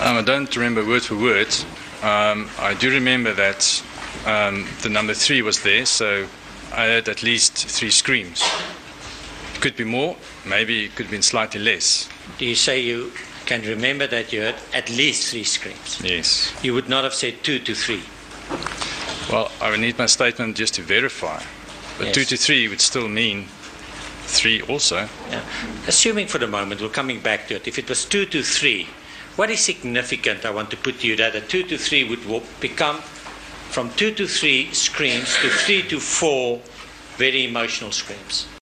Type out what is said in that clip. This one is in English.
Um, I don't remember word for word. Um, I do remember that um, the number three was there, so I heard at least three screams. Could be more, maybe it could have been slightly less. Do you say you can remember that you heard at least three screams? Yes. You would not have said two to three. Well, I would need my statement just to verify. But Yes. two to three would still mean three also. Yeah. Assuming for the moment, we're coming back to it. If it was two to three, what is significant? I want to put to you that a two to three would wo- become from two to three screams to three to four very emotional screams.